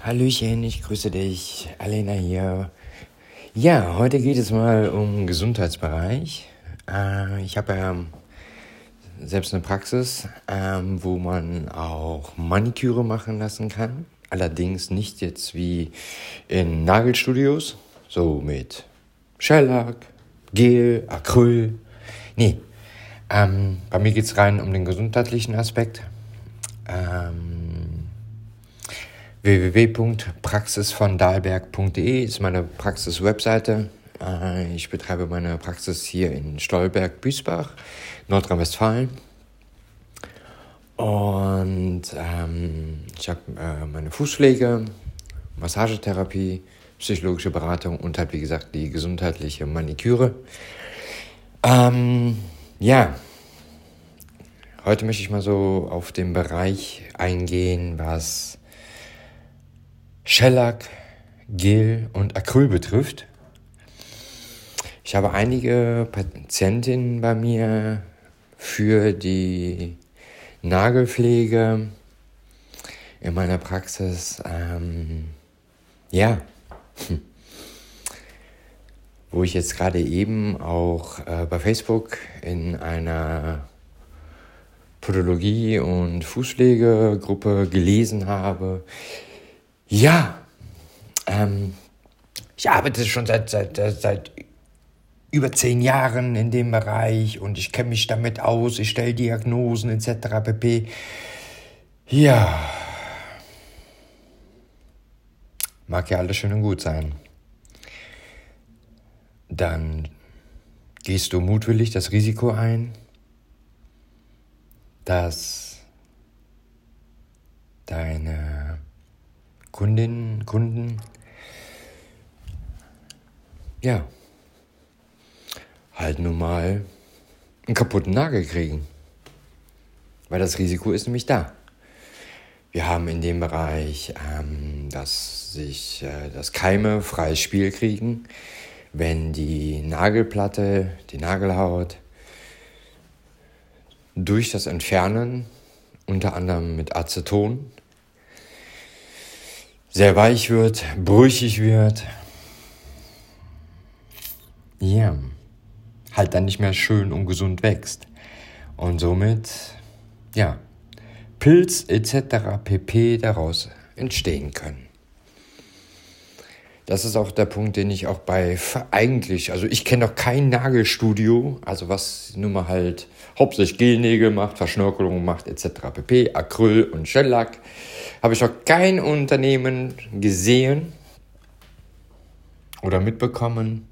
Hallöchen, ich grüße dich. Alena hier. Ja, heute geht es mal um Gesundheitsbereich. Äh, ich habe ja selbst eine Praxis, ähm, wo man auch Maniküre machen lassen kann. Allerdings nicht jetzt wie in Nagelstudios, so mit Shellac, Gel, Acryl. Nee, ähm, bei mir geht es rein um den gesundheitlichen Aspekt. Ähm, www.praxisvondalberg.de ist meine Praxis-Webseite. Äh, ich betreibe meine Praxis hier in Stolberg-Büßbach, Nordrhein-Westfalen. Und ähm, ich habe äh, meine Fußpflege, Massagetherapie, psychologische Beratung und halt, wie gesagt, die gesundheitliche Maniküre. Ähm, ja, heute möchte ich mal so auf den Bereich eingehen, was Shellac, Gel und Acryl betrifft. Ich habe einige Patientinnen bei mir für die Nagelpflege in meiner Praxis. Ähm, ja, wo ich jetzt gerade eben auch äh, bei Facebook in einer Podologie- und Fußpflegegruppe gelesen habe. Ja, ähm, ich arbeite schon seit, seit, seit über zehn Jahren in dem Bereich und ich kenne mich damit aus, ich stelle Diagnosen etc. pp. Ja, mag ja alles schön und gut sein dann gehst du mutwillig das Risiko ein, dass deine Kundinnen, Kunden, ja, halt nun mal einen kaputten Nagel kriegen. Weil das Risiko ist nämlich da. Wir haben in dem Bereich, ähm, dass sich äh, das Keime freies Spiel kriegen wenn die Nagelplatte, die Nagelhaut durch das Entfernen, unter anderem mit Aceton, sehr weich wird, brüchig wird, ja, halt dann nicht mehr schön und gesund wächst. Und somit, ja, Pilz etc. pp. daraus entstehen können. Das ist auch der Punkt, den ich auch bei eigentlich, also ich kenne doch kein Nagelstudio, also was nun mal halt hauptsächlich Gelnägel macht, Verschnörkelung macht etc. pp, Acryl und Shellac, habe ich noch kein Unternehmen gesehen oder mitbekommen,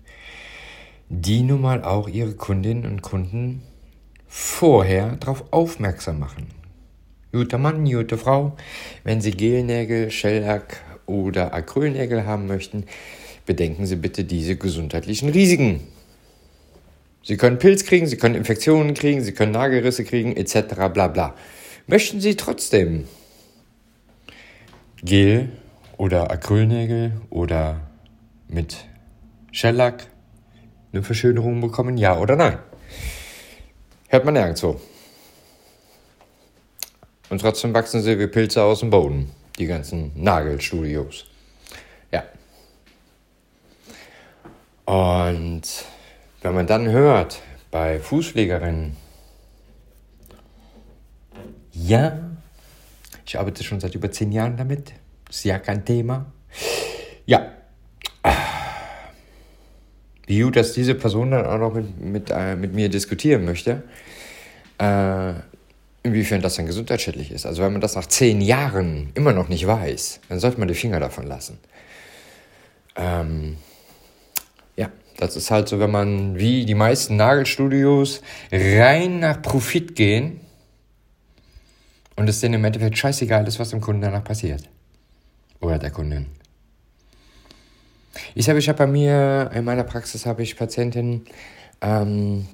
die nun mal auch ihre Kundinnen und Kunden vorher darauf aufmerksam machen. Guter Mann, gute Frau, wenn Sie Gelnägel, Shellac oder Acrylnägel haben möchten, bedenken Sie bitte diese gesundheitlichen Risiken. Sie können Pilz kriegen, Sie können Infektionen kriegen, Sie können Nagelrisse kriegen, etc. bla bla. Möchten Sie trotzdem Gel oder Acrylnägel oder mit Shellac eine Verschönerung bekommen, ja oder nein? Hört man nirgendwo. Und trotzdem wachsen sie wie Pilze aus dem Boden die ganzen Nagelstudios. Ja. Und wenn man dann hört bei Fußpflegerinnen, ja, ich arbeite schon seit über zehn Jahren damit, ist ja kein Thema. Ja, wie gut, dass diese Person dann auch noch mit, mit, äh, mit mir diskutieren möchte, äh, inwiefern das dann gesundheitsschädlich ist. Also wenn man das nach zehn Jahren immer noch nicht weiß, dann sollte man die Finger davon lassen. Ähm, ja, das ist halt so, wenn man wie die meisten Nagelstudios rein nach Profit gehen und es denen im Endeffekt scheißegal ist, was dem Kunden danach passiert. Oder der Kundin. Ich habe ich hab bei mir, in meiner Praxis habe ich Patientinnen, ähm,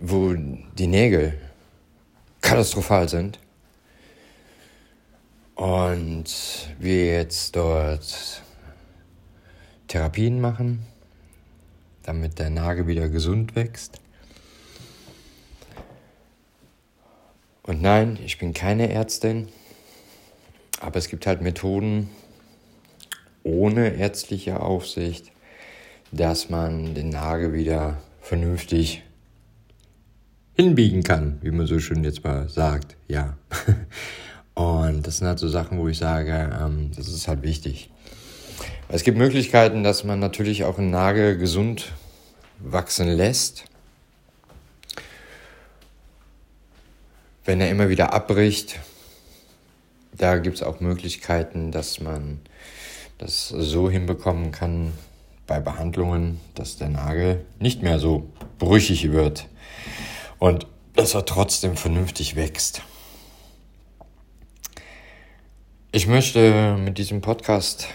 wo die Nägel katastrophal sind. Und wir jetzt dort Therapien machen, damit der Nagel wieder gesund wächst. Und nein, ich bin keine Ärztin, Aber es gibt halt Methoden ohne ärztliche Aufsicht, dass man den Nagel wieder vernünftig hinbiegen kann, wie man so schön jetzt mal sagt, ja. Und das sind halt so Sachen, wo ich sage, ähm, das ist halt wichtig. Es gibt Möglichkeiten, dass man natürlich auch einen Nagel gesund wachsen lässt. Wenn er immer wieder abbricht, da gibt es auch Möglichkeiten, dass man das so hinbekommen kann bei Behandlungen, dass der Nagel nicht mehr so brüchig wird und dass er trotzdem vernünftig wächst. Ich möchte mit diesem Podcast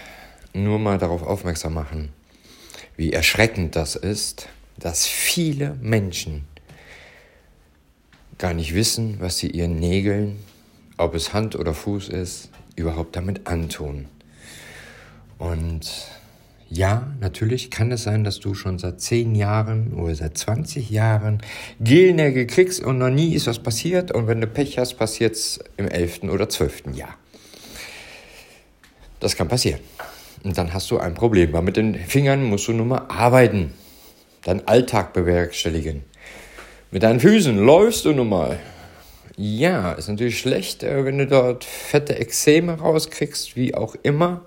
nur mal darauf aufmerksam machen, wie erschreckend das ist, dass viele Menschen gar nicht wissen, was sie ihren Nägeln, ob es Hand oder Fuß ist, überhaupt damit antun. Und ja, natürlich kann es sein, dass du schon seit 10 Jahren oder seit 20 Jahren Gelnägel kriegst und noch nie ist was passiert. Und wenn du Pech hast, passiert es im 11. oder 12. Jahr. Das kann passieren. Und dann hast du ein Problem, weil mit den Fingern musst du nun mal arbeiten, deinen Alltag bewerkstelligen. Mit deinen Füßen läufst du nun mal. Ja, ist natürlich schlecht, äh, wenn du dort fette Exzeme rauskriegst, wie auch immer.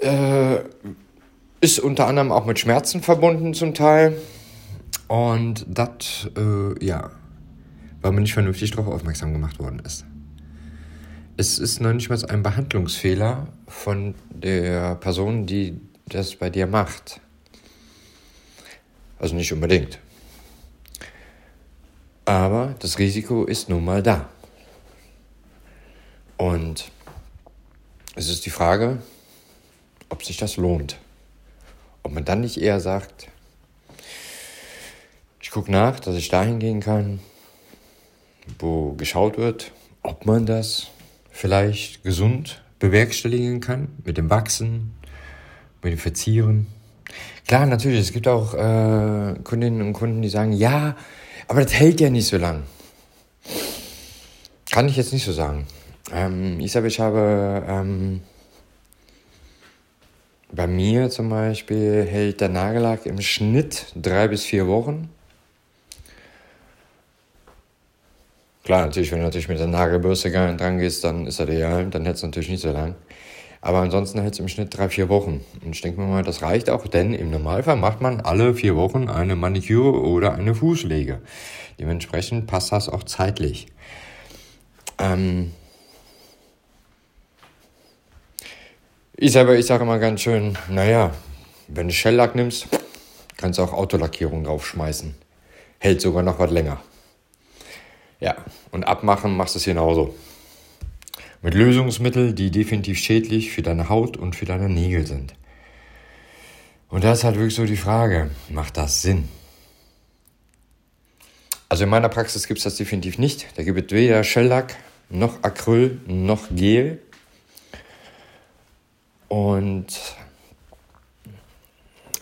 Äh, ist unter anderem auch mit Schmerzen verbunden zum Teil. Und das, äh, ja, weil man nicht vernünftig darauf aufmerksam gemacht worden ist es ist noch nicht mal ein Behandlungsfehler von der Person, die das bei dir macht. Also nicht unbedingt. Aber das Risiko ist nun mal da. Und es ist die Frage, ob sich das lohnt. Ob man dann nicht eher sagt, ich gucke nach, dass ich dahin gehen kann, wo geschaut wird, ob man das vielleicht gesund bewerkstelligen kann, mit dem Wachsen, mit dem Verzieren. Klar, natürlich, es gibt auch äh, Kundinnen und Kunden, die sagen, ja, aber das hält ja nicht so lang. Kann ich jetzt nicht so sagen. Ähm, ich sage, ich habe ähm, bei mir zum Beispiel hält der Nagellack im Schnitt drei bis vier Wochen. Klar, natürlich, wenn du natürlich mit der Nagelbürste dran gehst, dann ist das ideal, dann hält es natürlich nicht so lang. Aber ansonsten hält es im Schnitt drei, vier Wochen. Und ich denke mir mal, das reicht auch, denn im Normalfall macht man alle vier Wochen eine Maniküre oder eine Fußlege. Dementsprechend passt das auch zeitlich. Ähm ich selber, ich sage immer ganz schön, naja, wenn du Shelllack nimmst, kannst du auch Autolackierung draufschmeißen. Hält sogar noch was länger. Ja, und abmachen machst du es genauso. Mit Lösungsmitteln, die definitiv schädlich für deine Haut und für deine Nägel sind. Und da ist halt wirklich so die Frage, macht das Sinn? Also in meiner Praxis gibt es das definitiv nicht. Da gibt es weder Shellack, noch Acryl, noch Gel. Und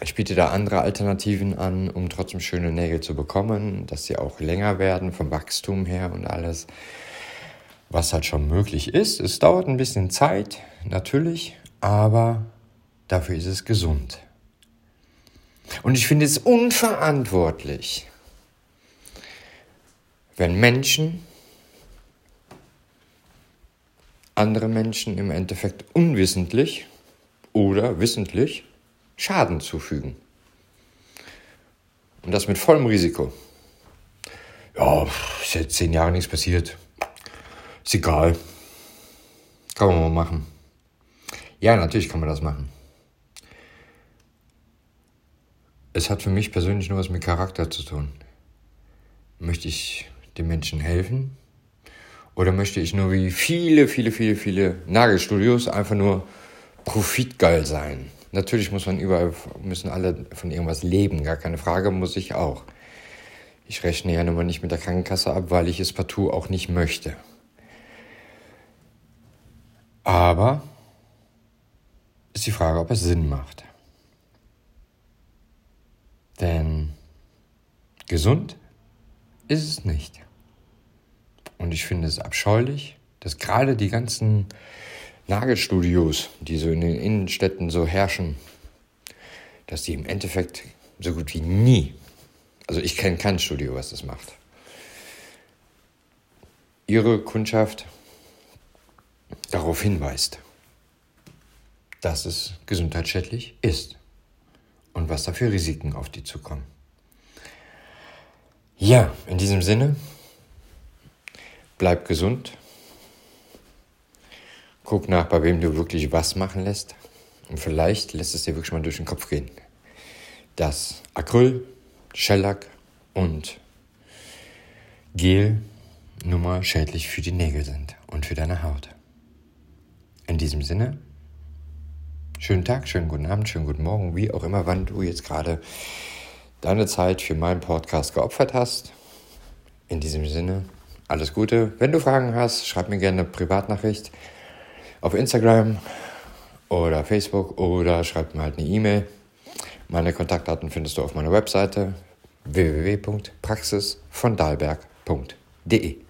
ich biete da andere Alternativen an, um trotzdem schöne Nägel zu bekommen, dass sie auch länger werden vom Wachstum her und alles, was halt schon möglich ist. Es dauert ein bisschen Zeit, natürlich, aber dafür ist es gesund. Und ich finde es unverantwortlich, wenn Menschen andere Menschen im Endeffekt unwissentlich oder wissentlich Schaden zufügen. Und das mit vollem Risiko. Ja, ist jetzt zehn Jahre nichts passiert. Ist egal. Kann man mal machen. Ja, natürlich kann man das machen. Es hat für mich persönlich nur was mit Charakter zu tun. Möchte ich den Menschen helfen? Oder möchte ich nur wie viele, viele, viele, viele Nagelstudios einfach nur profitgeil sein? Natürlich muss man überall, müssen alle von irgendwas leben, gar keine Frage, muss ich auch. Ich rechne ja nun mal nicht mit der Krankenkasse ab, weil ich es partout auch nicht möchte. Aber ist die Frage, ob es Sinn macht. Denn gesund ist es nicht. Und ich finde es abscheulich, dass gerade die ganzen Nagelstudios, die so in den Innenstädten so herrschen, dass die im Endeffekt so gut wie nie, also ich kenne kein Studio, was das macht, ihre Kundschaft darauf hinweist, dass es gesundheitsschädlich ist und was da für Risiken auf die zukommen. Ja, in diesem Sinne, bleib gesund. Guck nach, bei wem du wirklich was machen lässt. Und vielleicht lässt es dir wirklich mal durch den Kopf gehen, dass Acryl, Shellac und Gel nun mal schädlich für die Nägel sind und für deine Haut. In diesem Sinne, schönen Tag, schönen guten Abend, schönen guten Morgen, wie auch immer, wann du jetzt gerade deine Zeit für meinen Podcast geopfert hast. In diesem Sinne, alles Gute. Wenn du Fragen hast, schreib mir gerne eine Privatnachricht auf Instagram oder Facebook oder schreib mir halt eine E-Mail. Meine Kontaktdaten findest du auf meiner Webseite www.praxisvondalberg.de.